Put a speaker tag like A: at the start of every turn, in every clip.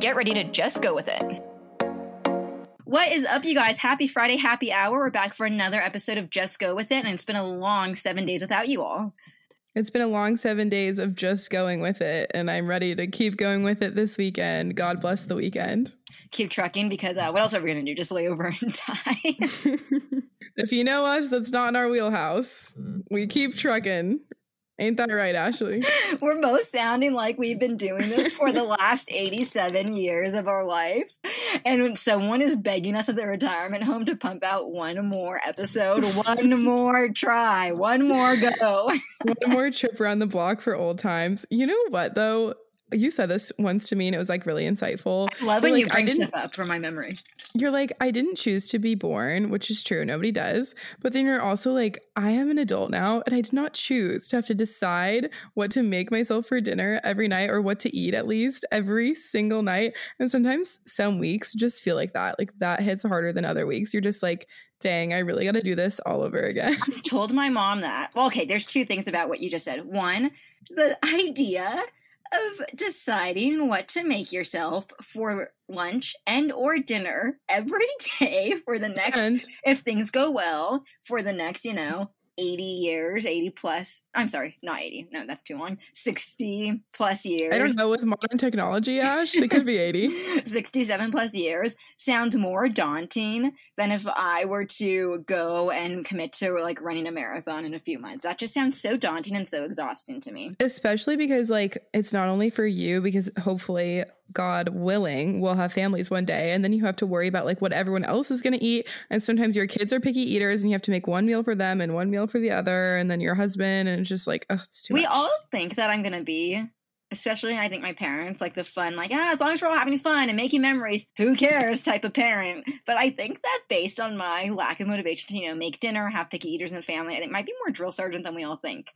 A: get ready to just go with it.
B: What is up, you guys? Happy Friday, happy hour. We're back for another episode of Just Go With It, and it's been a long seven days without you all.
C: It's been a long seven days of just going with it, and I'm ready to keep going with it this weekend. God bless the weekend.
B: Keep trucking because uh, what else are we going to do? Just lay over and die?
C: if you know us, that's not in our wheelhouse. We keep trucking. Ain't that right, Ashley?
B: We're both sounding like we've been doing this for the last 87 years of our life. And someone is begging us at the retirement home to pump out one more episode, one more try, one more go.
C: one more trip around the block for old times. You know what, though? You said this once to me and it was like really insightful.
B: I love when like, you bring stuff up from my memory
C: you're like, I didn't choose to be born, which is true. Nobody does. But then you're also like, I am an adult now and I did not choose to have to decide what to make myself for dinner every night or what to eat at least every single night. And sometimes some weeks just feel like that. Like that hits harder than other weeks. You're just like, dang, I really got to do this all over again.
B: I told my mom that. Well, okay, there's two things about what you just said. One, the idea of deciding what to make yourself for lunch and or dinner every day for the next and, if things go well for the next you know 80 years 80 plus i'm sorry not 80 no that's too long 60 plus years
C: i don't know with modern technology ash it could be 80
B: 67 plus years sounds more daunting than if I were to go and commit to like running a marathon in a few months. That just sounds so daunting and so exhausting to me.
C: Especially because like it's not only for you because hopefully God willing, we'll have families one day and then you have to worry about like what everyone else is going to eat and sometimes your kids are picky eaters and you have to make one meal for them and one meal for the other and then your husband and it's just like oh, it's too much.
B: we
C: much.
B: all think that I'm going to be especially I think my parents, like the fun, like, ah, as long as we're all having fun and making memories, who cares type of parent. But I think that based on my lack of motivation to, you know, make dinner, have picky eaters in the family, I think might be more drill sergeant than we all think.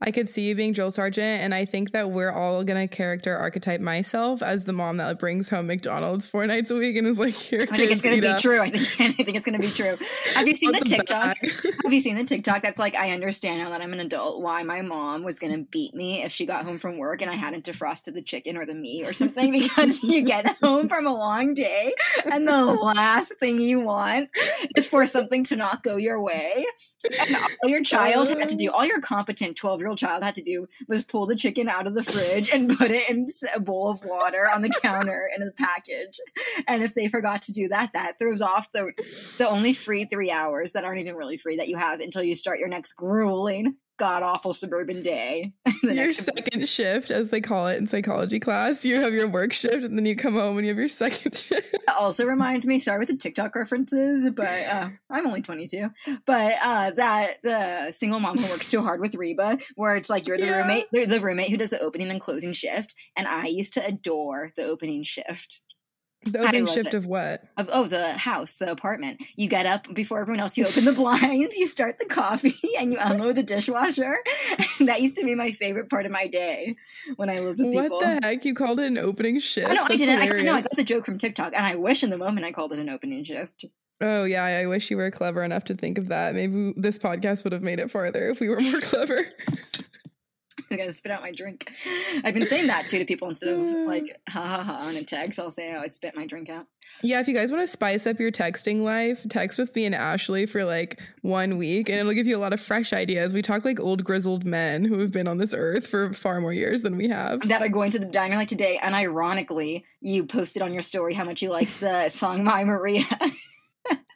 C: I could see you being drill sergeant, and I think that we're all gonna character archetype myself as the mom that brings home McDonald's four nights a week and is like, "Here, I
B: think it's gonna be up. true. I think I think it's gonna be true." Have you seen the, the TikTok? Have you seen the TikTok? That's like, I understand now that I'm an adult why my mom was gonna beat me if she got home from work and I hadn't defrosted the chicken or the meat or something because you get home from a long day and the last thing you want is for something to not go your way, and all your child had to do, oh. all your competent twelve year old child had to do was pull the chicken out of the fridge and put it in a bowl of water on the counter in a package. And if they forgot to do that, that throws off the the only free three hours that aren't even really free that you have until you start your next grueling god awful suburban day.
C: your second shift, as they call it in psychology class, you have your work shift, and then you come home and you have your second shift.
B: That also reminds me, sorry with the TikTok references, but uh, I'm only 22. But uh, that the single mom who works too hard with Reba, where it's like you're the yeah. roommate, the roommate who does the opening and closing shift, and I used to adore the opening shift.
C: The opening shift it. of what?
B: Of oh, the house, the apartment. You get up before everyone else. You open the blinds. You start the coffee, and you unload the dishwasher. that used to be my favorite part of my day when I lived with
C: people. What the heck? You called it an opening oh, shift?
B: I know I didn't. I, know I got the joke from TikTok, and I wish in the moment I called it an opening shift.
C: Oh yeah, I wish you were clever enough to think of that. Maybe this podcast would have made it farther if we were more clever.
B: I gotta spit out my drink. I've been saying that too to people instead of like ha ha ha on a text. I'll say oh, I spit my drink out.
C: Yeah, if you guys want to spice up your texting life, text with me and Ashley for like one week, and it'll give you a lot of fresh ideas. We talk like old grizzled men who have been on this earth for far more years than we have.
B: That are going to the diner like today, and ironically, you posted on your story how much you like the song "My Maria."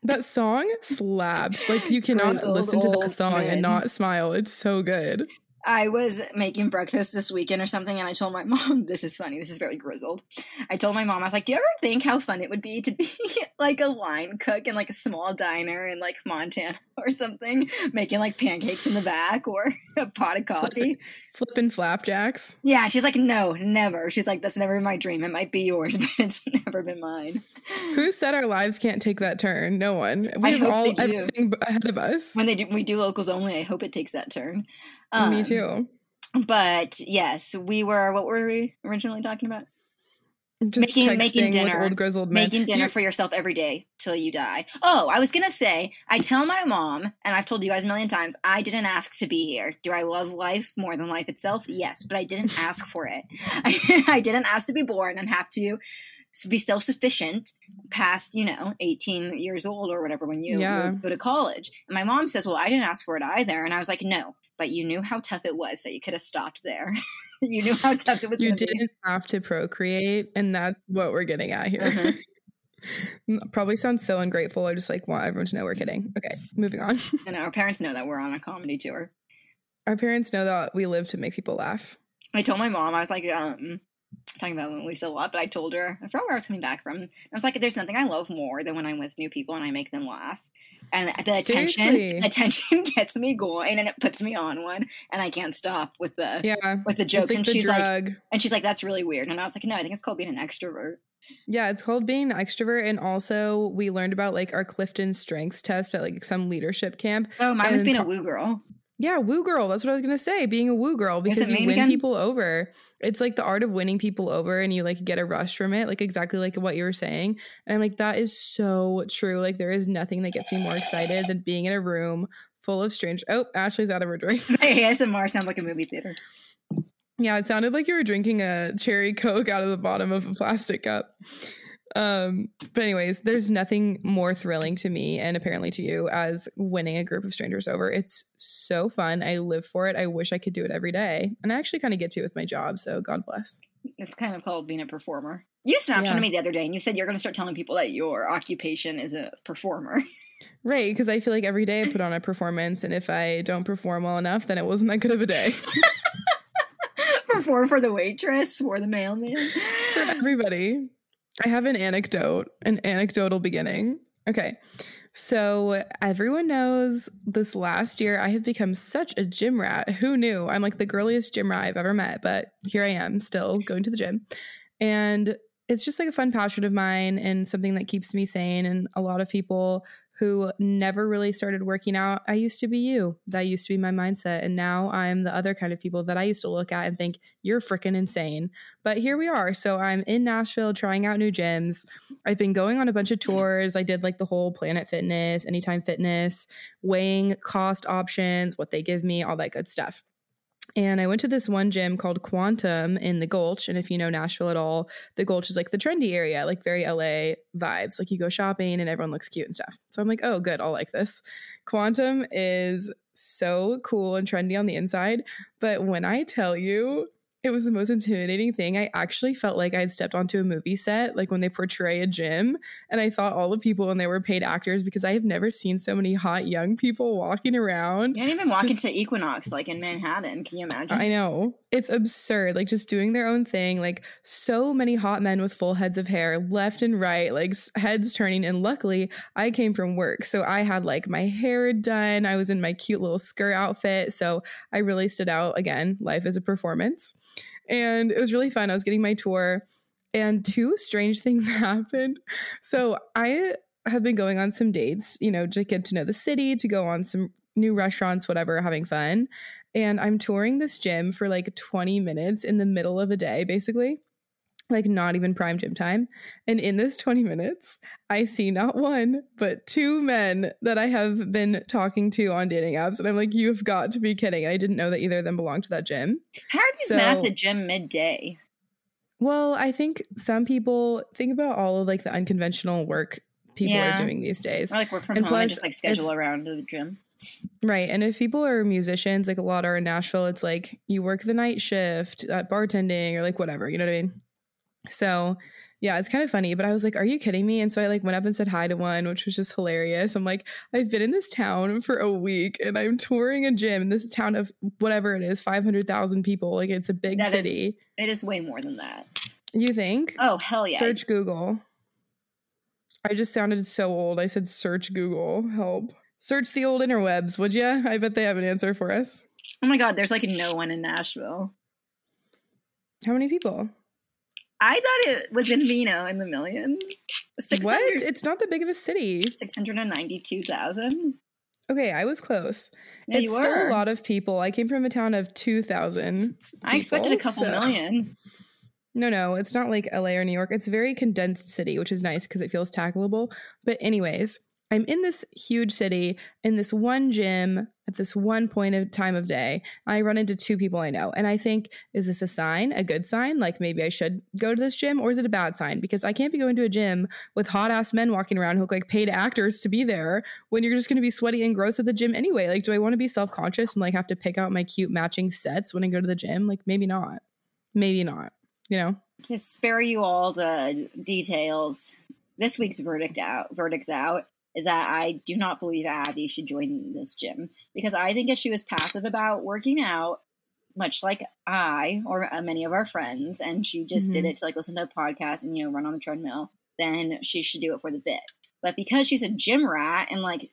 C: that song slaps. Like you cannot listen to that song and not smile. It's so good.
B: I was making breakfast this weekend or something, and I told my mom, this is funny, this is very grizzled. I told my mom, I was like, Do you ever think how fun it would be to be like a line cook in like a small diner in like Montana or something, making like pancakes in the back or a pot of coffee?
C: Flipping flapjacks.
B: Yeah, she's like, No, never. She's like, That's never been my dream. It might be yours, but it's never been mine.
C: Who said our lives can't take that turn? No one. We
B: I
C: have all everything ahead of us.
B: When they do, we do locals only, I hope it takes that turn.
C: Me
B: Um,
C: too.
B: But yes, we were, what were we originally talking about?
C: Just
B: making- making dinner.
C: old grizzled men.
B: making dinner
C: You-
B: for yourself every day till you die. Oh, I was gonna say, I tell my mom, and I've told you guys a million times, I didn't ask to be here. Do I love life more than life itself? Yes, but I didn't ask for it. I, I didn't ask to be born and have to be self sufficient past, you know, 18 years old or whatever when you
C: Yeah.
B: go to college. And my mom says, Well, I didn't ask for it either. And I was like, No, but you knew how tough it was, so you could have stopped there. you knew how tough it was.
C: you
B: gonna be.
C: didn't have to procreate, and that's what we're getting at here.
B: Mhm.
C: Probably sounds so ungrateful. I just like want everyone to know we're kidding. Okay, moving on.
B: And our parents know that we're on a comedy tour.
C: Our parents know that we live to make people laugh.
B: I told my mom, I was like, um, talking about Lisa a lot, but I told her, I forgot where I was coming back from. I was like, there's nothing I love more than when I'm with new people and I make them laugh. And the attention,
C: Seriously.
B: attention gets me going and it puts me on one and I can't stop with the,
C: Yeah,
B: with the jokes.
C: like
B: and
C: the
B: she's like, and she's like, that's really weird. And I was like, no, I think it's called being an extrovert.
C: Yeah, it's called being an extrovert. And also, we learned about like our Clifton Strengths test at like some leadership camp.
B: Oh, mine was being a woo girl.
C: Yeah, woo girl. That's what I was gonna say. Being a woo girl because you win
B: again?
C: people over. It's like the art of winning people over, and you like get a rush from it, like exactly like what you were saying. And I'm like, that is so true. Like there is nothing that gets me more excited than being in a room full of strange. Oh, Ashley's out of her drink.
B: ASMR sounds like a movie theater.
C: Yeah, it sounded like you were drinking a cherry coke out of the bottom of a plastic cup. Um, but anyways, there's nothing more thrilling to me and apparently to you as winning a group of strangers over. It's so fun. I live for it. I wish I could do it every day. And I actually kind of get to with my job, so God bless.
B: It's kind of called being a performer. You snapped
C: Yeah.
B: on me the other day and you said you're going to start telling people that your occupation is a performer.
C: Right, because I feel like every day I put on a performance, and if I don't perform well enough, then it wasn't that good of a day
B: Perform for the waitress or the mailman.
C: for everybody. I have an anecdote, an anecdotal beginning. Okay. So everyone knows this last year I have become such a gym rat. Who knew? I'm like the girliest gym rat I've ever met, but here I am still going to the gym. And it's just like a fun passion of mine and something that keeps me sane. And a lot of people who never really started working out, I used to be you. That used to be my mindset. And now I'm the other kind of people that I used to look at and think, you're freaking insane. But here we are. So I'm in Nashville trying out new gyms. I've been going on a bunch of tours. I did like the whole Planet Fitness, Anytime Fitness, weighing cost options, what they give me, all that good stuff. And I went to this one gym called Quantum in the Gulch. And if you know Nashville at all, the Gulch is like the trendy area, like very LA vibes. Like you go shopping and everyone looks cute and stuff. So I'm like, oh, good. I'll like this. Quantum is so cool and trendy on the inside. But when I tell you, it was the most intimidating thing. I actually felt like I had stepped onto a movie set, like when they portray a gym. And I thought all the people and they were paid actors because I have never seen so many hot young people walking around.
B: You didn't even walk
C: Just-
B: into Equinox like in Manhattan. Can you imagine?
C: I know. It's absurd. Like just doing their own thing. Like so many hot men with full heads of hair left and right, like heads turning. And luckily, I came from work. So I had like my hair done. I was in my cute little skirt outfit. So I really stood out again. Life is a performance. And it was really fun. I was getting my tour, and two strange things happened. So I have been going on some dates, you know, to get to know the city, to go on some new restaurants, whatever, having fun and I'm touring this gym for like 20 minutes in the middle of a day, basically. Like, not even prime gym time. And in this 20 minutes, I see not one, but two men that I have been talking to on dating apps. And I'm like, you've got to be kidding. I didn't know that either of them belonged to that gym.
B: How are these men at the gym midday?
C: Well, I think some people think about all of like the unconventional work people
B: Yeah.
C: are doing these days.
B: Or like work from
C: And
B: home and just like schedule
C: if-
B: around to the gym?
C: Right. And if people are musicians, like a lot are in Nashville, it's like you work the night shift at bartending or like whatever, you know what I mean? So yeah, it's kind of funny, but I was like, are you kidding me? And so I like went up and said hi to one, which was just hilarious. I'm like, I've been in this town for a week and I'm touring a gym in this town of whatever it is, 500,000 people. Like it's a big
B: That is-
C: city.
B: It is way more than that.
C: you think?
B: Oh hell yeah!
C: Search Google. I just sounded so old. I said search Google. Help. Search the old interwebs, would ya? I bet they have an answer for us.
B: oh my god, there's like no one in Nashville.
C: How many people?
B: I thought it was in Vino in the millions.
C: What? It's not that big of a city.
B: 692,000.
C: Okay, I was close.
B: Yeah,
C: it's still a lot of people. I came from a town of 2,000.
B: I expected a couple
C: so-
B: million.
C: No, no, it's not like LA or New York. It's a very condensed city, which is nice because it feels tackleable. But, anyways, I'm in this huge city in this one gym at this one point of time of day. I run into two people I know, and I think, is this a sign, a good sign? Like maybe I should go to this gym, or is it a bad sign? Because I can't be going to a gym with hot ass men walking around who look like paid actors to be there when you're just going to be sweaty and gross at the gym anyway. Like, do I want to be self conscious and like have to pick out my cute matching sets when I go to the gym? Like, maybe not. Maybe not. You know.
B: To spare you all the details, this week's verdict out verdict's out is that I do not believe Abby should join this gym because I think if she was passive about working out, much like I or uh, many of our friends, and she just did
C: Mhm.
B: it to like listen to a podcast and you know run on the treadmill, then she should do it for the bit. But because she's a gym rat and like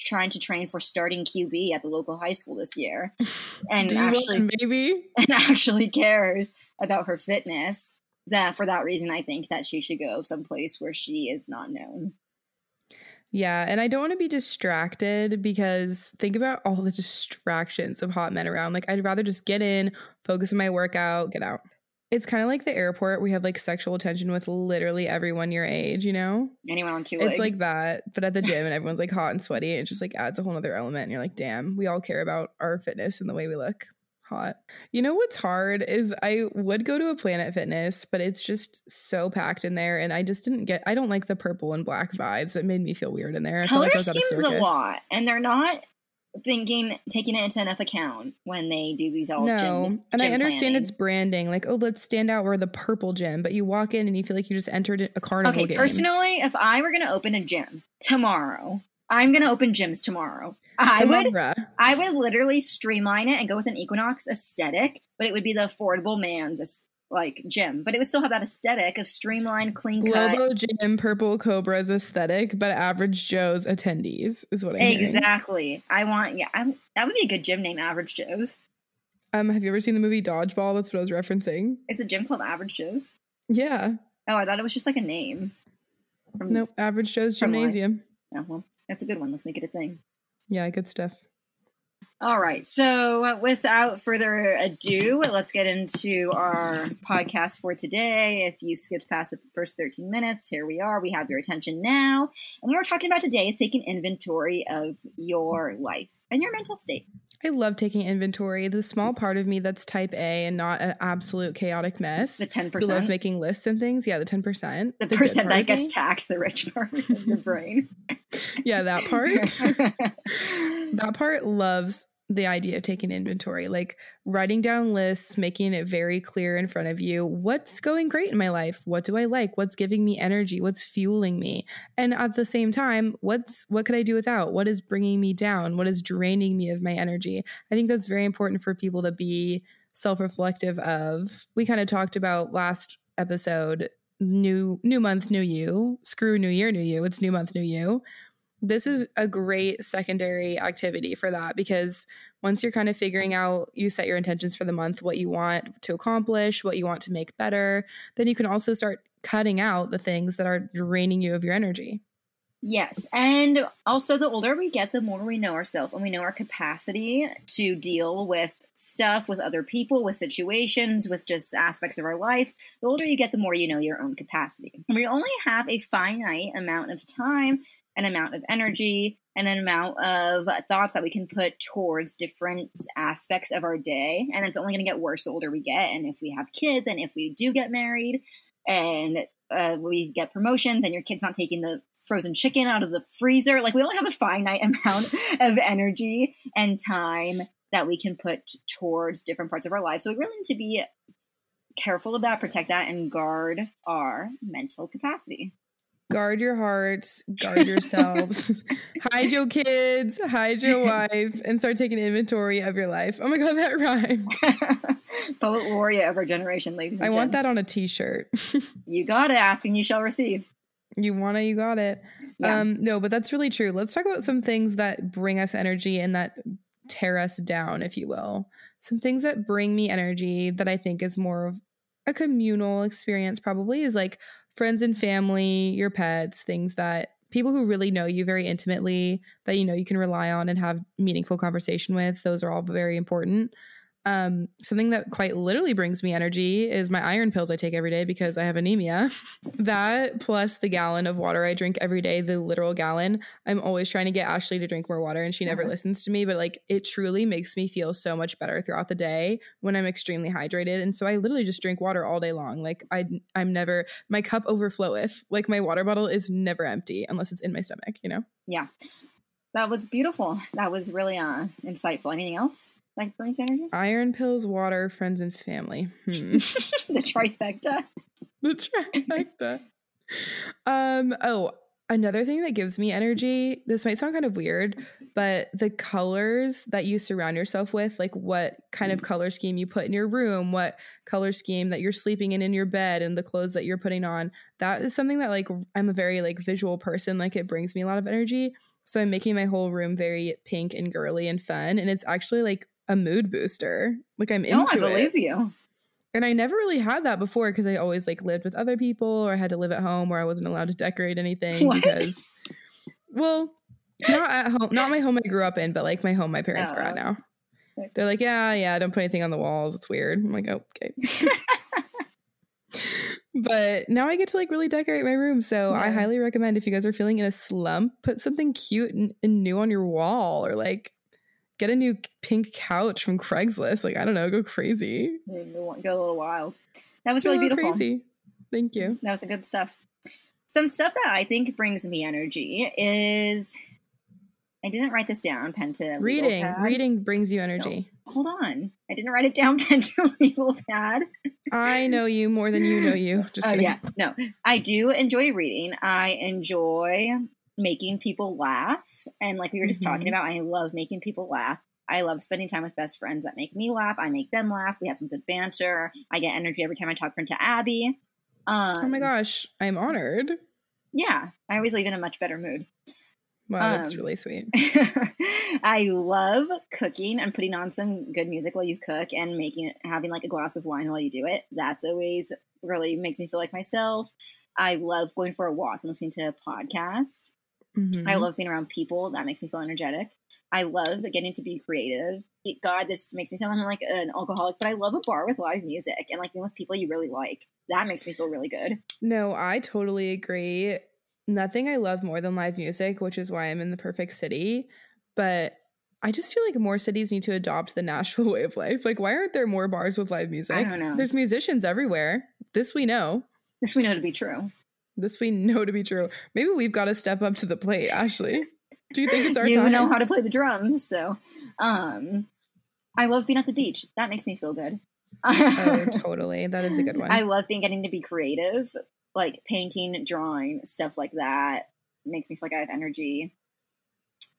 B: trying to train for starting QB at the local high school this year, and actually
C: maybe?
B: and actually cares about her fitness, that for that reason, I think that she should go someplace where she is not known.
C: Yeah, and I don't want to be distracted because think about all the distractions of hot men around. Like I'd rather just get in, focus on my workout, get out. It's kind of like the airport. We have like sexual attention with literally everyone your age, you know?
B: Anyone on two legs.
C: It's like that, but at the gym and everyone's like hot and sweaty. And it just like adds a whole other element. And you're like, damn, we all care about our fitness and the way we look. Hot. You know what's hard is I would go to a Planet Fitness, but it's just so packed in there. And I just didn't get, I don't like the purple and black vibes. It made me feel weird in there. I
B: color
C: like I was at a
B: schemes a,
C: circus.
B: lot, and they're not thinking taking it into enough account when they do these all
C: no,
B: gym,
C: and I understand
B: planning.
C: it's branding. Like, oh, let's stand out. We're the purple gym, but you walk in and you feel like you just entered a carnival
B: Okay,
C: game.
B: personally, if I were going to open a gym tomorrow, I'm going to open gyms tomorrow. I would I would literally streamline it and go with an Equinox aesthetic, but it would be the affordable man's like gym, but it would still have that aesthetic of streamlined, clean cut.
C: Globo Gym Purple Cobra's aesthetic, but average Joe's attendees is what hearing.
B: Exactly. I want yeah. I'm, that would be a good gym name, Average Joe's.
C: Um, have you ever seen the movie Dodgeball? That's what I was referencing.
B: Is a gym called Average Joe's?
C: Yeah.
B: Oh, I thought it was just like a name. From,
C: Nope. Average Joe's Gymnasium.
B: Oh, well, that's a good one. Let's make it a thing.
C: Yeah, good stuff.
B: All right. So, uh, without further ado, let's get into our podcast for today. If you skipped past the first 13 minutes, here we are. We have your attention now. And what we're talking about today is taking inventory of your life and your mental state.
C: I love taking inventory. The small part of me that's type A and not an absolute chaotic mess.
B: The 10%.
C: Who loves making lists and things. Yeah, the 10%.
B: the,
C: good
B: percent that gets taxed, the rich part of your brain.
C: Yeah, that part. that part loves the idea of taking inventory, like writing down lists, making it very clear in front of you what's going great in my life, what do I like, what's giving me energy, what's fueling me, and at the same time, what's what could I do without, what is bringing me down, what is draining me of my energy. I think that's very important for people to be self-reflective of. We kind of talked about last episode new new month new you. Screw new year new you. It's new month new you this is a great secondary activity for that because once you're kind of figuring out you set your intentions for the month what you want to accomplish what you want to make better then you can also start cutting out the things that are draining you of your energy
B: Yes. And also, the older we get, the more we know ourselves and we know our capacity to deal with stuff, with other people, with situations, with just aspects of our life. The older you get, the more you know your own capacity. And we only have a finite amount of time, an amount of energy, and an amount of thoughts that we can put towards different aspects of our day. And it's only going to get worse the older we get. And if we have kids and if we do get married and uh, we get promotions and your kid's not taking the frozen chicken out of the freezer. Like we only have a finite amount of energy and time that we can put towards different parts of our life. So we really need to be careful of that, protect that, and guard our mental capacity.
C: Guard your hearts, guard yourselves, hide your kids, hide your wife, and start taking inventory of your life. Oh my god, that rhymes.
B: Poet warrior of our generation, ladies.
C: I want that on a t-shirt.
B: You got it. Asking, you shall receive.
C: you wanna, you got it.
B: Yeah.
C: Um, no, but that's really true. Let's talk about some things that bring us energy and that tear us down, if you will. Some things that bring me energy that I think is more of a communal experience, probably, is like friends and family, your pets, things that people who really know you very intimately, that you know you can rely on and have meaningful conversation with. Those are all very important. Um, something that quite literally brings me energy is my iron pills I take every day because I have anemia. that plus the gallon of water I drink every day, the literal gallon. I'm always trying to get Ashley to drink more water and she never
B: Uh-huh.
C: listens to me, but like it truly makes me feel so much better throughout the day when I'm extremely hydrated. And so I literally just drink water all day long. Like I I'm never my cup overfloweth. Like my water bottle is never empty unless it's in my stomach, you know?
B: Yeah. That was beautiful. That was really uh, insightful. Anything else that brings energy?
C: Iron pills, water, friends and family. Hmm.
B: the trifecta.
C: the trifecta. Um, oh, another thing that gives me energy, this might sound kind of weird, but the colors that you surround yourself with, like what kind of color scheme you put in your room, what color scheme that you're sleeping in in your bed and the clothes that you're putting on, that is something that like I'm a very like visual person, like it brings me a lot of energy. So I'm making my whole room very pink and girly and fun and it's actually like a mood booster. Like I'm
B: No,
C: into
B: I
C: it.
B: believe you.
C: And I never really had that before because I always like lived with other people or I had to live at home where I wasn't allowed to decorate anything
B: What?
C: because well, not at home, not my home I grew up in, but like my home my parents are
B: Oh.
C: at now. They're like, yeah, yeah, don't put anything on the walls. It's weird. I'm like, oh, okay. but now I get to like really decorate my room. So I highly recommend if you guys are feeling in a slump, put something cute and, and new on your wall or like get a new pink couch from Craigslist. Like, I don't know, go crazy.
B: Go go a little wild. That was
C: Go
B: really beautiful.
C: Crazy. Thank you.
B: That was a good stuff. Some stuff that I think brings me energy is I didn't write this down, pen to legal
C: Reading.
B: pad.
C: Reading brings you energy.
B: Hold on. I didn't write it down, pen to legal pad.
C: I know you more than you know you. Just
B: oh
C: kidding.
B: yeah. No. I do enjoy reading. I enjoy making people laugh. And like we were just talking
C: Mhm.
B: about, I love making people laugh. I love spending time with best friends that make me laugh. I make them laugh. We have some good banter. I get energy every time I talk to Abby. Um,
C: Oh my gosh, I'm honored.
B: Yeah. I always leave in a much better mood.
C: Wow, that's
B: Um,
C: really sweet.
B: I love cooking and putting on some good music while you cook and making having like a glass of wine while you do it. That's always really makes me feel like myself. I love going for a walk and listening to a podcast.
C: Mhm.
B: I love being around people. That makes me feel energetic. I love getting to be creative. God, this makes me sound like an alcoholic, but I love a bar with live music and like being with people you really like. That makes me feel really good.
C: No, I totally agree. Nothing I love more than live music, which is why I'm in the perfect city. But I just feel like more cities need to adopt the Nashville way of life. Like, why aren't there more bars with live music?
B: don't know.
C: There's musicians everywhere. This we know.
B: This we know to be true.
C: This we know to be true. Maybe we've got to step up to the plate, Ashley. Do you think it's our
B: you
C: time?
B: know how to play the drums, so um I love being at the beach. That makes me feel good.
C: oh, totally. That is a good one.
B: I love being getting to be creative, like painting, drawing, stuff like that. Makes me feel like I have energy.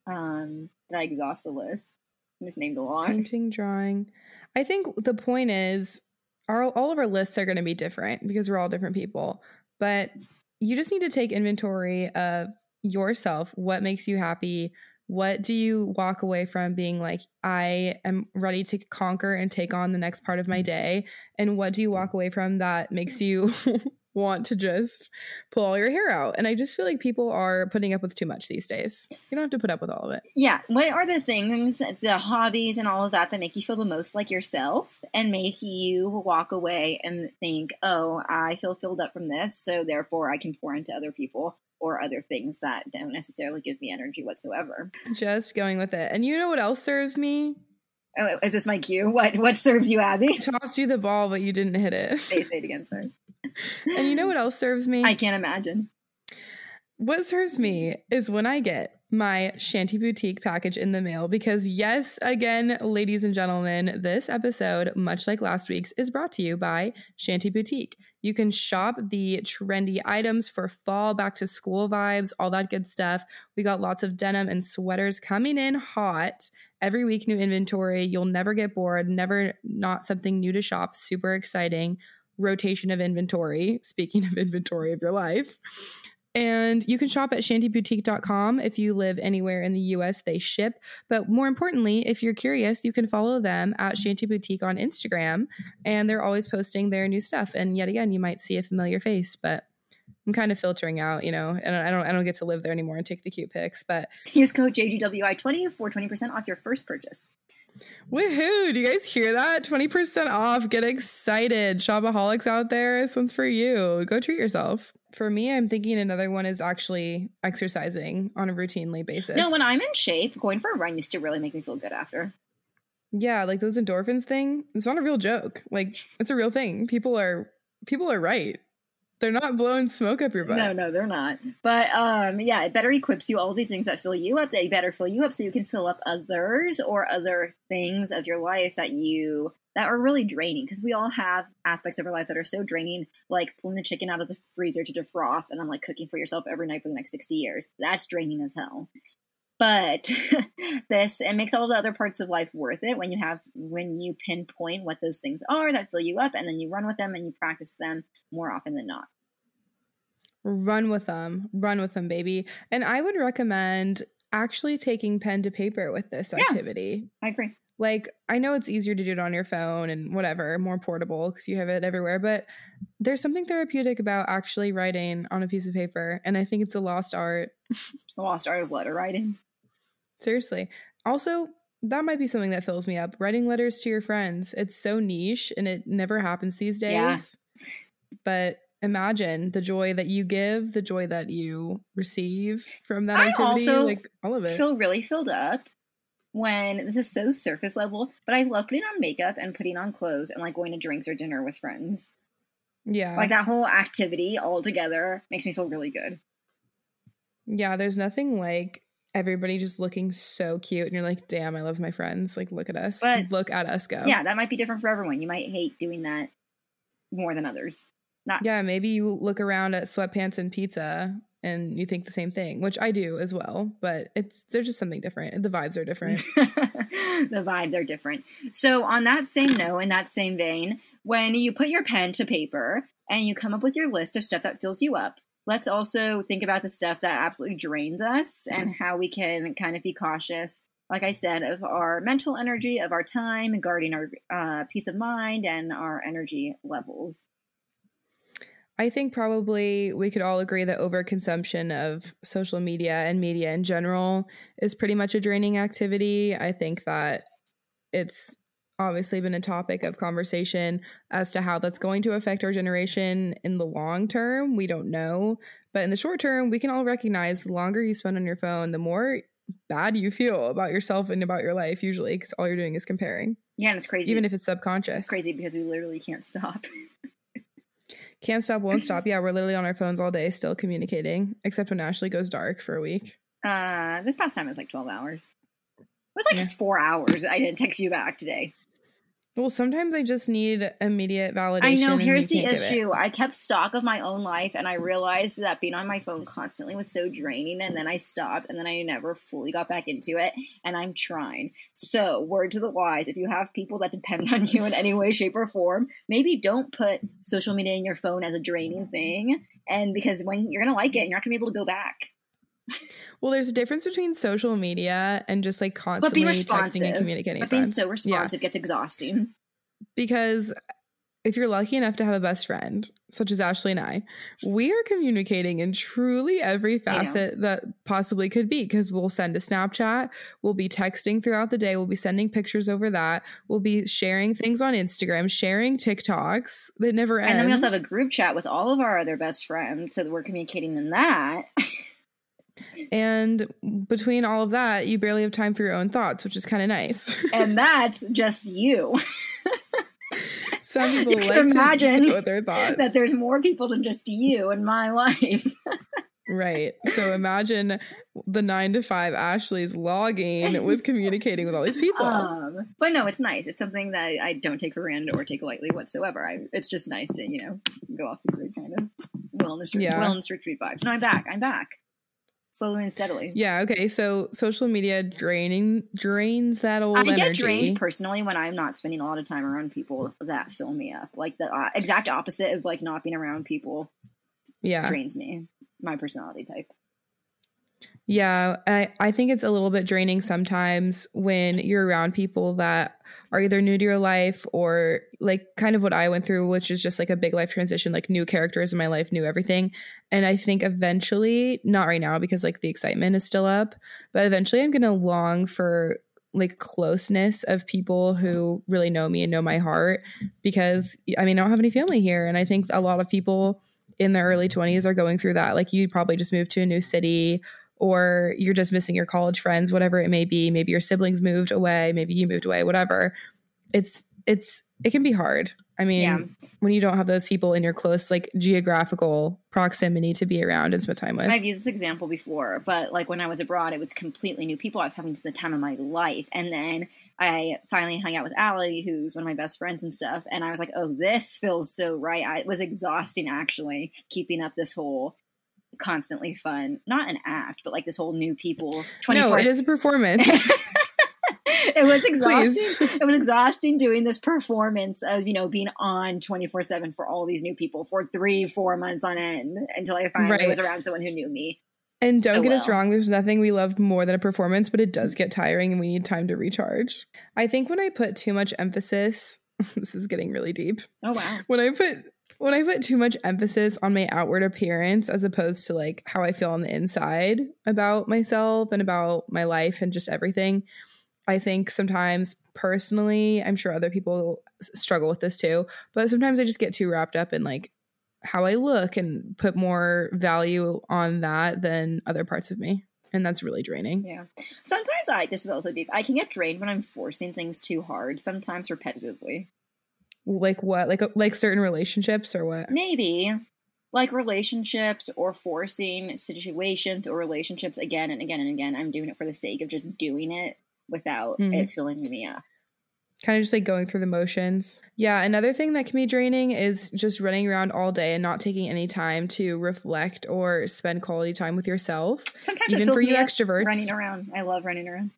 B: Um, did I exhaust the list? I just named a lot.
C: painting drawing i think the point is our all of our lists are going to be different because we're all different people but you just need to take inventory of yourself. What makes you happy? What do you walk away from being like i am ready to conquer and take on the next part of my mm. day and what do you walk away from that makes you want to just pull all your hair out. And i just feel like people are putting up with too much these days. You don't have to put up with all of it.
B: Yeah. What are the things, the hobbies and all of that that make you feel the most like yourself and make you walk away and think, oh, I feel filled up from this, so therefore I can pour into other people or other things that don't necessarily give me energy whatsoever.
C: just going with it. And you know what else serves me
B: Oh, is this my cue? What what serves you, Abby?
C: tossed you the ball, but you didn't hit it.
B: Say, say it again, sorry.
C: and you know what else serves me?
B: I can't imagine.
C: What serves me is when I get my Shanty Boutique package in the mail because, yes, again, ladies and gentlemen, this episode, much like last week's, is brought to you by Shanty Boutique. You can shop the trendy items for fall, back to school vibes, all that good stuff. We got lots of denim and sweaters coming in hot. Every week, new inventory. You'll never get bored, never not something new to shop. Super exciting rotation of inventory. Speaking of inventory of your life. And you can shop at shantyboutique.com. If you live anywhere in the US, they ship. But more importantly, if you're curious, you can follow them at Shanty Boutique on Instagram. And they're always posting their new stuff. And yet again, you might see a familiar face, but I'm kind of filtering out, you know, and I don't I don't get to live there anymore and take the cute pics. But
B: use code JGWI20 for 20% off your first purchase.
C: Woohoo! Do you guys hear that? 20% off. Get excited. Shopaholics out there. This one's for you. Go treat yourself. For me, I'm thinking another one is actually exercising on a routinely basis.
B: No, when I'm in shape, going for a run used to really make me feel good after.
C: Yeah, like those endorphins thing, it's not a real joke. Like it's a real thing. People are people are right. They're not blowing smoke up your butt.
B: No, no, they're not. But um, yeah, it better equips you all these things that fill you up. They better fill you up so you can fill up others or other things of your life that you that are really draining. Because we all have aspects of our lives that are so draining, like pulling the chicken out of the freezer to defrost, and then like cooking for yourself every night for the next sixty years. That's draining as hell. But this it makes all the other parts of life worth it when you have when you pinpoint what those things are that fill you up and then you run with them and you practice them more often than not.
C: Run with them. Run with them, baby. And I would recommend actually taking pen to paper with this
B: Yeah.
C: activity.
B: I agree.
C: Like, I know it's easier to do it on your phone and whatever, more portable because you have it everywhere, but there's something therapeutic about actually writing on a piece of paper. And I think it's a lost art.
B: The lost art of letter writing.
C: Seriously. Also, that might be something that fills me up. Writing letters to your friends. It's so niche and it never happens these days.
B: Yeah.
C: But imagine the joy that you give, the joy that you receive from that
B: I
C: activity.
B: also
C: like all of it.
B: feel really filled up when this is so surface level, but I love putting on makeup and putting on clothes and like going to drinks or dinner with friends.
C: yeah.
B: Like that whole activity all together makes me feel really good.
C: Yeah, there's nothing like everybody just looking so cute and you're like, damn, I love my friends. Like, look at us.
B: But-
C: look at us go.
B: Yeah, that might be different for everyone. You might hate doing that more than others. Not
C: Yeah, maybe you look around at sweatpants and pizza and you think the same thing, which I do as well, but it's they're just something different. The vibes are different.
B: the vibes are different. So, on that same note, in that same vein, when you put your pen to paper and you come up with your list of stuff that fills you up, let's also think about the stuff that absolutely drains us and how we can kind of be cautious, like I said, of our mental energy, of our time, guarding our uh, peace of mind and our energy levels.
C: I think probably we could all agree that overconsumption of social media and media in general is pretty much a draining activity. I think that it's obviously been a topic of conversation as to how that's going to affect our generation in the long term. We don't know. But in the short term, we can all recognize the longer you spend on your phone, the more bad you feel about yourself and about your life, usually, because all you're doing is comparing,
B: Yeah, and it's crazy.
C: even if it's subconscious.
B: it's crazy because we literally can't stop.
C: Can't stop, won't stop. Yeah, we're literally on our phones all day, still communicating, except when Ashley goes dark for a week.
B: Uh, this past time it was like 12 hours. It was like
C: Yeah.
B: four hours. I didn't text you back today.
C: Well, sometimes I just need immediate validation.
B: I know. Here's the
C: can't give it.
B: issue. I kept stock of my own life, and I realized that being on my phone constantly was so draining. And then I stopped, and then I never fully got back into it. And I'm trying. So, word to the wise: if you have people that depend on you in any way, shape, or form, maybe don't put social media in your phone as a draining thing. And because when you're gonna like it, and you're not gonna be able to go back.
C: Well, there's a difference between social media and just like constantly texting and communicating.
B: But being
C: friends.
B: so
C: Yeah.
B: responsive gets exhausting.
C: because if you're lucky enough to have a best friend, such as Ashley and I, we are communicating in truly every facet that possibly could be. Because we'll send a Snapchat, we'll be texting throughout the day, we'll be sending pictures over that, we'll be sharing things on Instagram, sharing TikToks that never ends.
B: And then we also have a group chat with all of our other best friends, so that we're communicating in that.
C: And between all of that, you barely have time for your own thoughts, which is kind of nice.
B: and that's just you.
C: Some people
B: You
C: like to
B: imagine
C: with their thoughts.
B: that there's more people than just you in my life.
C: Right. So imagine the nine to five Ashley's logging with communicating with all these people.
B: Um, but no, it's nice. It's something that I don't take for granted or take lightly whatsoever. I, it's just nice to, you know, go off the grid kind of wellness,
C: Yeah.
B: wellness retreat vibes. No, I'm back. I'm back. Slowly and steadily.
C: yeah. Okay. So social media draining drains that old
B: I get
C: energy.
B: drained personally when I'm not spending a lot of time around people that fill me up. Like the uh, exact opposite of like not being around people
C: yeah.
B: drains me. My personality type.
C: Yeah, I, I think it's a little bit draining sometimes when you're around people that are either new to your life or like kind of what I went through, which is just like a big life transition, like new characters in my life, new everything. And I think eventually, not right now because like the excitement is still up, but eventually I'm going to long for like closeness of people who really know me and know my heart because I mean, I don't have any family here. And I think a lot of people in their early 20s are going through that. Like you probably just moved to a new city or you're just missing your college friends, whatever it may be. Maybe your siblings moved away, maybe you moved away, whatever. It's it's it can be hard. I mean,
B: Yeah.
C: when you don't have those people in your close like geographical proximity to be around and spend time with.
B: I've used this example before, but like when I was abroad, it was completely new people. I was having the time of my life. And then I finally hung out with Allie, who's one of my best friends and stuff. And I was like, oh, this feels so right. I, it was exhausting, actually, keeping up this whole constantly fun, not an act, but like this whole new people. 24
C: no, it is a performance.
B: it was exhausting.
C: Please.
B: it was exhausting doing this performance of you know being on 24 7 for all these new people for three four months on end until i finally
C: Right.
B: was around someone who knew me
C: And don't
B: so
C: get us wrong, there's nothing we love more than a performance, but it does get tiring and we need time to recharge. I think when I put too much emphasis, this is getting really deep.
B: oh wow
C: When I put when I put too much emphasis on my outward appearance as opposed to like how I feel on the inside about myself and about my life and just everything, I think sometimes personally, I'm sure other people struggle with this too, but sometimes I just get too wrapped up in like how I look and put more value on that than other parts of me. And that's really draining.
B: yeah sometimes i this is also deep i can get drained when i'm forcing things too hard sometimes repetitively
C: Like what? Like like certain relationships or what?
B: maybe like relationships or forcing situations or relationships again and again and again i'm doing it for the sake of just doing it without
C: Mhm.
B: it filling me up
C: kind of just like going through the motions. Yeah, another thing that can be draining is just running around all day and not taking any time to reflect or spend quality time with yourself.
B: sometimes
C: Even for you extroverts.
B: running around i love running around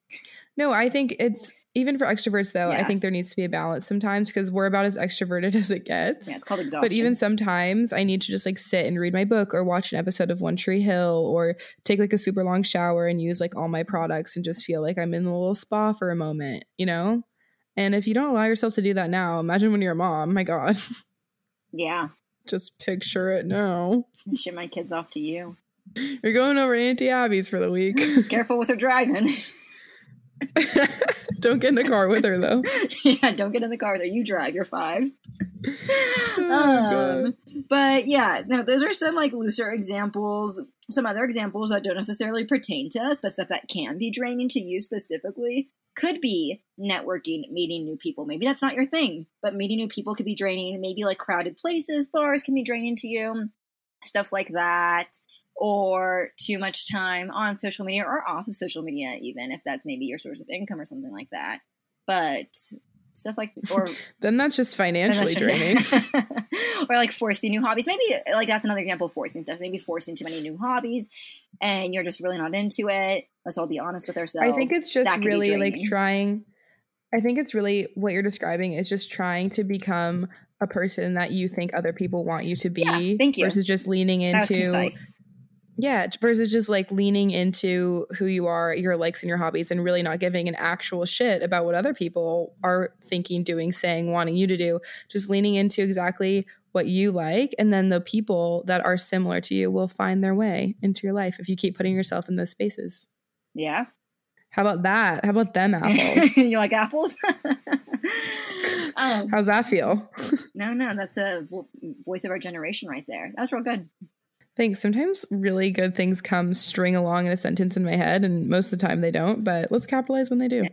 C: No, I think it's even for extroverts though, I think there needs to be a balance sometimes because we're about as extroverted as it gets.
B: Yeah, it's called exhaustion.
C: But even sometimes I need to just like sit and read my book or watch an episode of One Tree Hill or take like a super long shower and use like all my products and just feel like I'm in a little spa for a moment, you know? And if you don't allow yourself to do that now, imagine when you're a mom. My God,
B: yeah,
C: just picture it now.
B: ship my kids off to you.
C: You're going over Auntie Abby's for the week.
B: Careful with her driving.
C: Don't get in a car with her though.
B: yeah, don't get in the car with her. You drive. You're five.
C: Oh,
B: Um, but yeah, no, those are some like looser examples. Some other examples that don't necessarily pertain to us, but stuff that can be draining to you specifically could be networking, meeting new people. Maybe that's not your thing, but meeting new people could be draining. Maybe like crowded places, bars can be draining to you, stuff like that. Or too much time on social media or off of social media, even if that's maybe your source of income or something like that. But stuff like, or
C: Then that's just financially draining.
B: or like forcing new hobbies. Maybe like that's another example of forcing stuff. Maybe forcing too many new hobbies and you're just really not into it. Let's all be honest with ourselves.
C: I think it's just really like trying. I think it's really what you're describing is just trying to become a person that you think other people want you to be.
B: Yeah, thank you.
C: Versus just leaning into. Yeah, versus just like leaning into who you are, your likes and your hobbies, and really not giving an actual shit about what other people are thinking, doing, saying, wanting you to do. Just leaning into exactly what you like, and then the people that are similar to you will find their way into your life if you keep putting yourself in those spaces.
B: Yeah.
C: How about that? How about them apples?
B: you like apples? um,
C: How's that feel?
B: no, no, that's a voice of our generation right there. That was real good.
C: Thanks. Sometimes really good things come string along in a sentence in my head, and most of the time they don't, but let's capitalize when they do.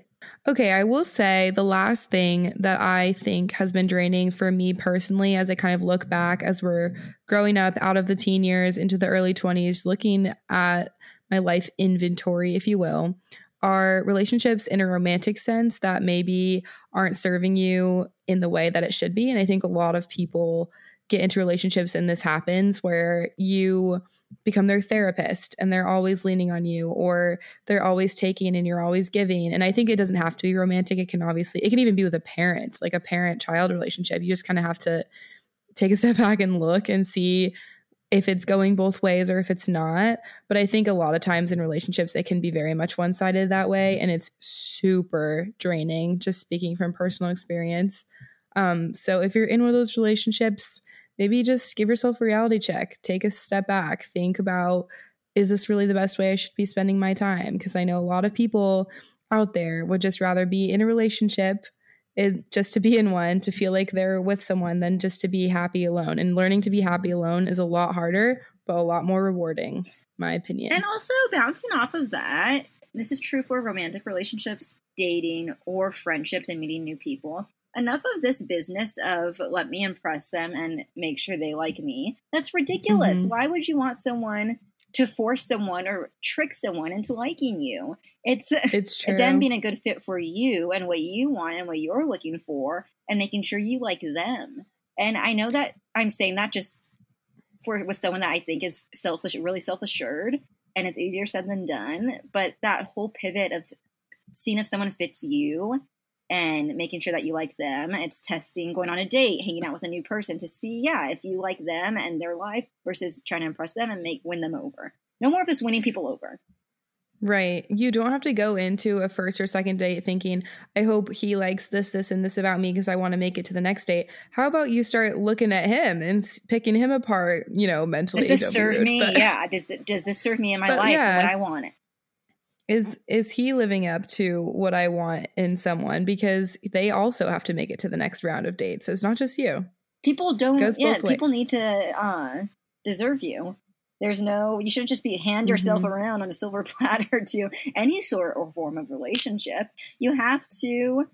C: Okay, I will say the last thing that I think has been draining for me personally as I kind of look back as we're growing up out of the teen years into the early 20s, looking at my life inventory, if you will, are relationships in a romantic sense that maybe aren't serving you in the way that it should be. And I think a lot of people get into relationships and this happens where you become their therapist and they're always leaning on you or they're always taking and you're always giving. And i think it doesn't have to be romantic. It can obviously it can even be with a parent like a parent child relationship. You just kind of have to take a step back and look and see if it's going both ways or if it's not. But i think a lot of times in relationships it can be very much one-sided that way and it's super draining just speaking from personal experience. Um, so if you're in one of those relationships maybe just give yourself a reality check, take a step back, think about is this really the best way I should be spending my time? Because I know a lot of people out there would just rather be in a relationship it, just to be in one to feel like they're with someone than just to be happy alone. And learning to be happy alone is a lot harder, but a lot more rewarding, my opinion.
B: And also bouncing off of that, this is true for romantic relationships, dating, or friendships and meeting new people enough of this business of let me impress them and make sure they like me. That's ridiculous. Mm-hmm. Why would you want someone to force someone or trick someone into liking you? It's
C: it's true.
B: them being a good fit for you and what you want and what you're looking for and making sure you like them. And I know that I'm saying that just for with someone that I think is selfish, really self assured, and it's easier said than done. But that whole pivot of seeing if someone fits you and making sure that you like them. It's testing, going on a date, hanging out with a new person to see, yeah, if you like them and their life versus trying to impress them and make win them over. No more of this winning people over.
C: Right. You don't have to go into a first or second date thinking, I hope he likes this, this, and this about me because I want to make it to the next date. How about you start looking at him and picking him apart, you know, mentally?
B: Does this serve rude, me? But, yeah. Does, does this serve me in my life yeah. what I want it?
C: Is is he living up to what I want in someone because they also have to make it to the next round of dates. It's not just you.
B: People don't yeah, people need to uh deserve you. There's no you shouldn't just be hand yourself mm-hmm. around on a silver platter to any sort or form of relationship. You have to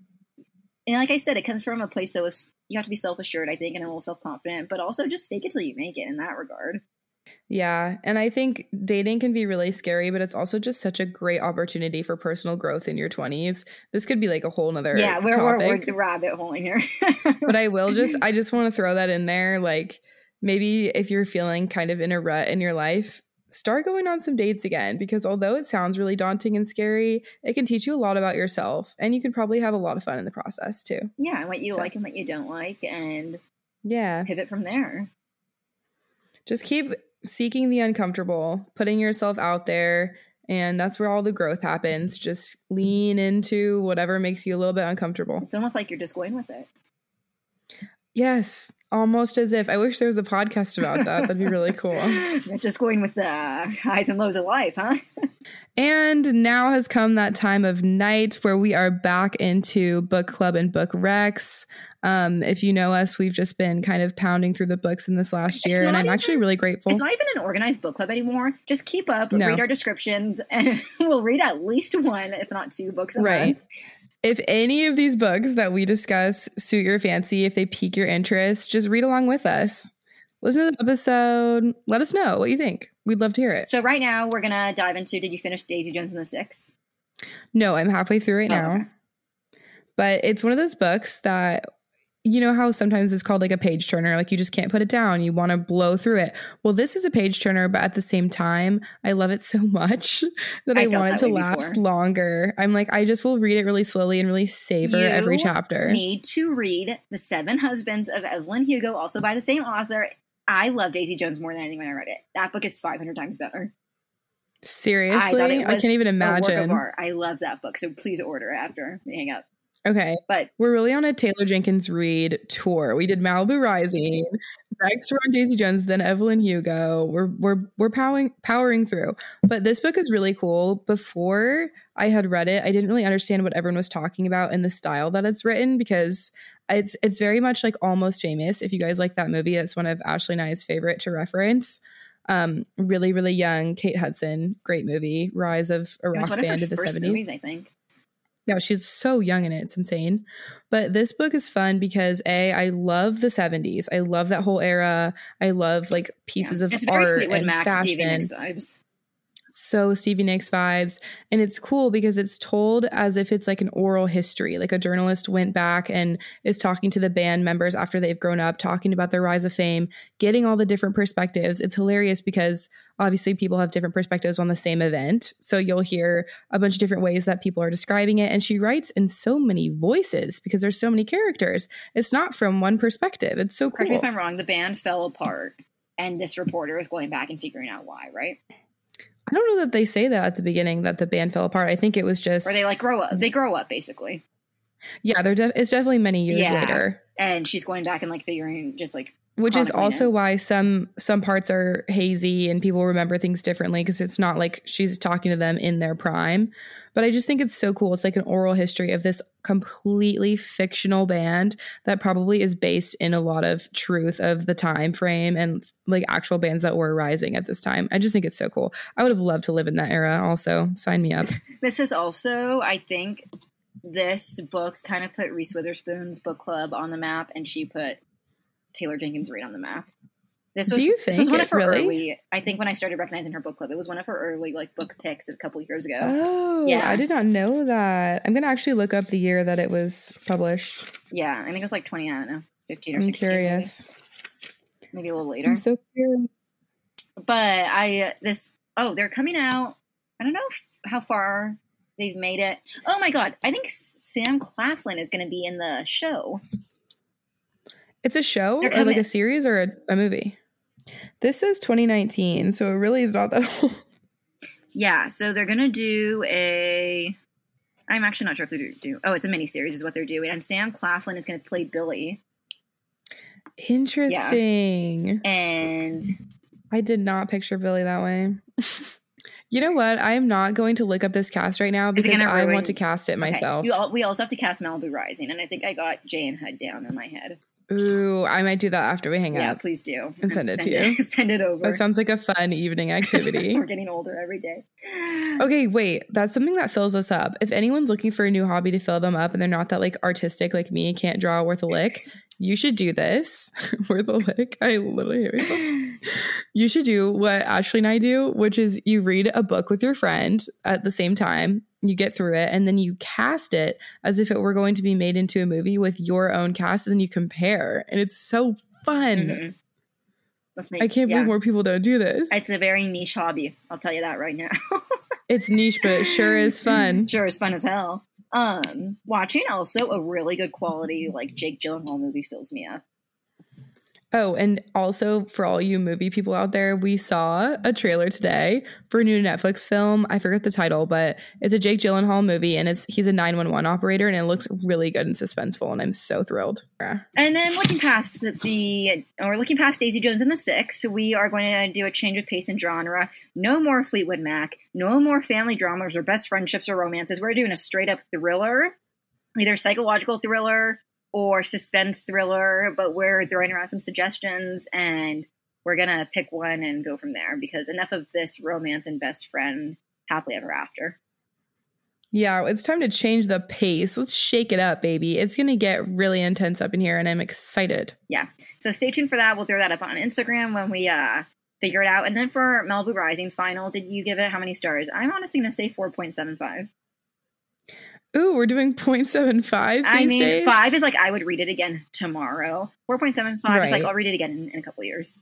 B: and like I said, it comes from a place that was you have to be self assured, I think, and a little self confident, but also just fake it till you make it in that regard.
C: Yeah. And I think dating can be really scary, but it's also just such a great opportunity for personal growth in your 20s. This could be like a whole nother
B: Yeah, we're, topic. we're, we're rabbit holing here.
C: but I will just, I just want to throw that in there. Like maybe if you're feeling kind of in a rut in your life, start going on some dates again because although it sounds really daunting and scary, it can teach you a lot about yourself and you can probably have a lot of fun in the process too.
B: Yeah, and what you so. like and what you don't like and
C: yeah,
B: pivot from there.
C: Just keep seeking the uncomfortable, putting yourself out there, and that's where all the growth happens. Just lean into whatever makes you a little bit uncomfortable.
B: It's almost like you're just going with it.
C: Yes, almost as if. I wish there was a podcast about that. That'd be really cool.
B: just going with the highs and lows of life, huh?
C: and now has come that time of night where we are back into book club and book recs. Um, if you know us, we've just been kind of pounding through the books in this last year, and I'm even, actually really grateful.
B: It's not even an organized book club anymore. Just keep up, no. read our descriptions, and we'll read at least one, if not two books a right. month.
C: If any of these books that we discuss suit your fancy, if they pique your interest, just read along with us. Listen to the episode. Let us know what you think. We'd love to hear it.
B: So right now we're gonna dive into. Did you finish Daisy Jones and the Six?
C: No, I'm halfway through right oh, now. Okay. But it's one of those books that you know how sometimes it's called like a page turner, like you just can't put it down. You want to blow through it. Well, this is a page turner, but at the same time, I love it so much that I, I want it to last before. longer. I'm like, I just will read it really slowly and really savor you every chapter.
B: Need to read The Seven Husbands of Evelyn Hugo, also by the same author. I love Daisy Jones more than anything when I read it. That book is 500 times better.
C: Seriously, I, I can't even imagine.
B: I love that book, so please order it after we hang up.
C: Okay. But we're really on a Taylor Jenkins Reid tour. We did Malibu Rising, next we're on Daisy Jones, then Evelyn Hugo. We're we're we're powering powering through. But this book is really cool. Before I had read it, I didn't really understand what everyone was talking about in the style that it's written because it's it's very much like almost famous. If you guys like that movie, it's one of Ashley and I's favorite to reference. Um, really, really young Kate Hudson, great movie, Rise of a Rock Band of the seventies.
B: I think.
C: Yeah, she's so young in it. It's insane. But this book is fun because A, I love the 70s. I love that whole era. I love like pieces
B: yeah.
C: of
B: it's
C: art and
B: Mac,
C: fashion.
B: Stevie Nicks vibes.
C: so Stevie Nicks vibes. And it's cool because it's told as if it's like an oral history. Like a journalist went back and is talking to the band members after they've grown up, talking about their rise of fame, getting all the different perspectives. It's hilarious because obviously people have different perspectives on the same event. So you'll hear a bunch of different ways that people are describing it. And she writes in so many voices because there's so many characters. It's not from one perspective. It's so
B: Correct me if I'm wrong. The band fell apart, and this reporter is going back and figuring out why. Right?
C: I don't know that they say that at the beginning that the band fell apart. I think it was just
B: Or they like grow up. They grow up basically,
C: yeah. They're def- it's definitely many years
B: Yeah.
C: later.
B: and she's going back and like figuring just like
C: which is also
B: it.
C: why some some parts are hazy and people remember things differently because it's not like she's talking to them in their prime. But i just think it's so cool. It's like an oral history of this completely fictional band that probably is based in a lot of truth of the time frame and like actual bands that were rising at this time. I just think it's so cool. I would have loved to live in that era also. Sign me up.
B: This is also, I think, this book kind of put Reese Witherspoon's book club on the map, and she put Taylor Jenkins Reid on the map. This
C: Do
B: was,
C: you
B: this was one
C: it
B: of her
C: really?
B: early. I think when I started recognizing her book club, it was one of her early like book picks a couple years ago.
C: oh
B: Yeah.
C: i did not know that i'm gonna actually look up the year that it was published
B: yeah, I think it was like twenty. I don't know, fifteen or
C: i'm
B: sixteen. maybe.
C: curious
B: Maybe, a little later.
C: i'm so curious
B: but I this oh they're coming out. I don't know how far they've made it. Oh my god! I think Sam Claflin is going to be in the show.
C: It's a show,
B: They're
C: or like a series, or a, a movie. This says 2019, so it really is not that old.
B: Yeah, so they're gonna do a. I'm actually not sure if they're do. Oh, it's a miniseries, is what they're doing, and Sam Claflin is gonna play Billy,
C: Interesting.
B: and
C: I did not picture Billy that way. you know what? I am not going to look up this cast right now because I
B: ruin-
C: want to cast it
B: Okay,
C: myself.
B: all, we also have to cast Malibu Rising, and I think I got Jay and Hud down in my head.
C: Ooh, I might do that after we hang
B: Yeah,
C: out.
B: Yeah, please do,
C: And send it to
B: it, send it over.
C: That sounds like a fun evening activity.
B: We're getting older every day.
C: Okay, wait. That's something that fills us up. If anyone's looking for a new hobby to fill them up and they're not that like artistic like me, can't draw worth a lick, you should do this. worth a lick. I literally hate myself. You should do what Ashley and I do, which is you read a book with your friend at the same time, you get through it, and then you cast it as if it were going to be made into a movie with your own cast, and then you compare. And it's so fun.
B: Mhm. Let's make,
C: I can't
B: yeah.
C: believe more people don't do this.
B: It's a very niche hobby. I'll tell you that right now.
C: It's niche, but it sure is fun.
B: sure, it's fun as hell. Um, watching also a really good quality like Jake Gyllenhaal movie fills me up.
C: Oh, and also for all you movie people out there, we saw a trailer today for a new Netflix film. I forget the title, but it's a Jake Gyllenhaal movie, and it's he's a nine one one operator, and it looks really good and suspenseful, and I'm so thrilled. Yeah.
B: And then looking past the, or looking past Daisy Jones and the Six, we are going to do a change of pace and genre. No more Fleetwood Mac, no more family dramas or best friendships or romances. We're doing a straight up thriller, either psychological thriller or suspense thriller, but we're throwing around some suggestions and we're gonna pick one and go from there because enough of this romance and best friend happily ever after.
C: Yeah, it's time to change the pace. Let's shake it up, baby. It's gonna get really intense up in here, and I'm excited. Yeah.
B: So stay tuned for that. We'll throw that up on Instagram when we uh figure it out. And then for Malibu Rising final, did you give it how many stars? I'm honestly gonna say four point seven five.
C: Ooh, we're doing 0.75 these
B: I mean,
C: days.
B: five is like I would read it again tomorrow. Four point seven five is like I'll read it again in, in a couple years.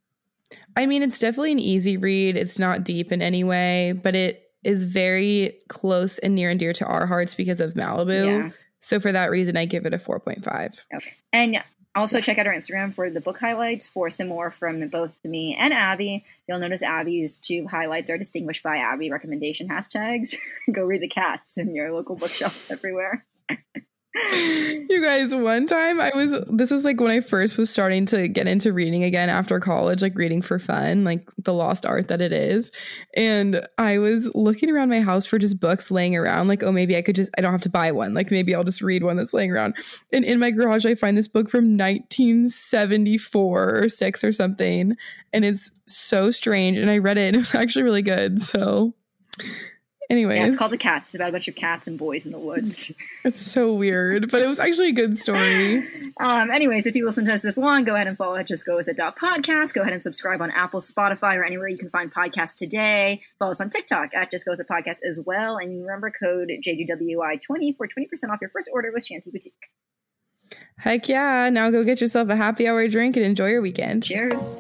C: I mean, it's definitely an easy read. It's not deep in any way, but it is very close and near and dear to our hearts because of Malibu.
B: Yeah.
C: So for that reason, I give it a 4.5. Okay.
B: And also check out our Instagram for the book highlights for some more from both me and Abby. You'll notice Abby's two highlights are distinguished by Abby recommendation hashtags. Go read the cats in your local bookshelf everywhere.
C: You guys, one time I was, this was like when I first was starting to get into reading again after college, like reading for fun, like the lost art that it is. And I was looking around my house for just books laying around, like, oh, maybe I could just, I don't have to buy one. Like maybe I'll just read one that's laying around. And in my garage, I find this book from 1974 or six or something. And it's so strange. And I read it and it was actually really good. So Anyways,
B: Yeah, it's called The Cats. It's about a bunch of cats and boys in the woods.
C: it's so weird, but it was actually a good story.
B: Um, anyways, if you listen to us this long, go ahead and follow at Just Go With It podcast. Go ahead and subscribe on Apple, Spotify, or anywhere you can find podcasts today. Follow us on TikTok at Just Go With It podcast as well. And remember code JGWI20 for 20% off your first order with Shanty Boutique.
C: Heck yeah! Now go get yourself a happy hour drink and enjoy your weekend.
B: Cheers.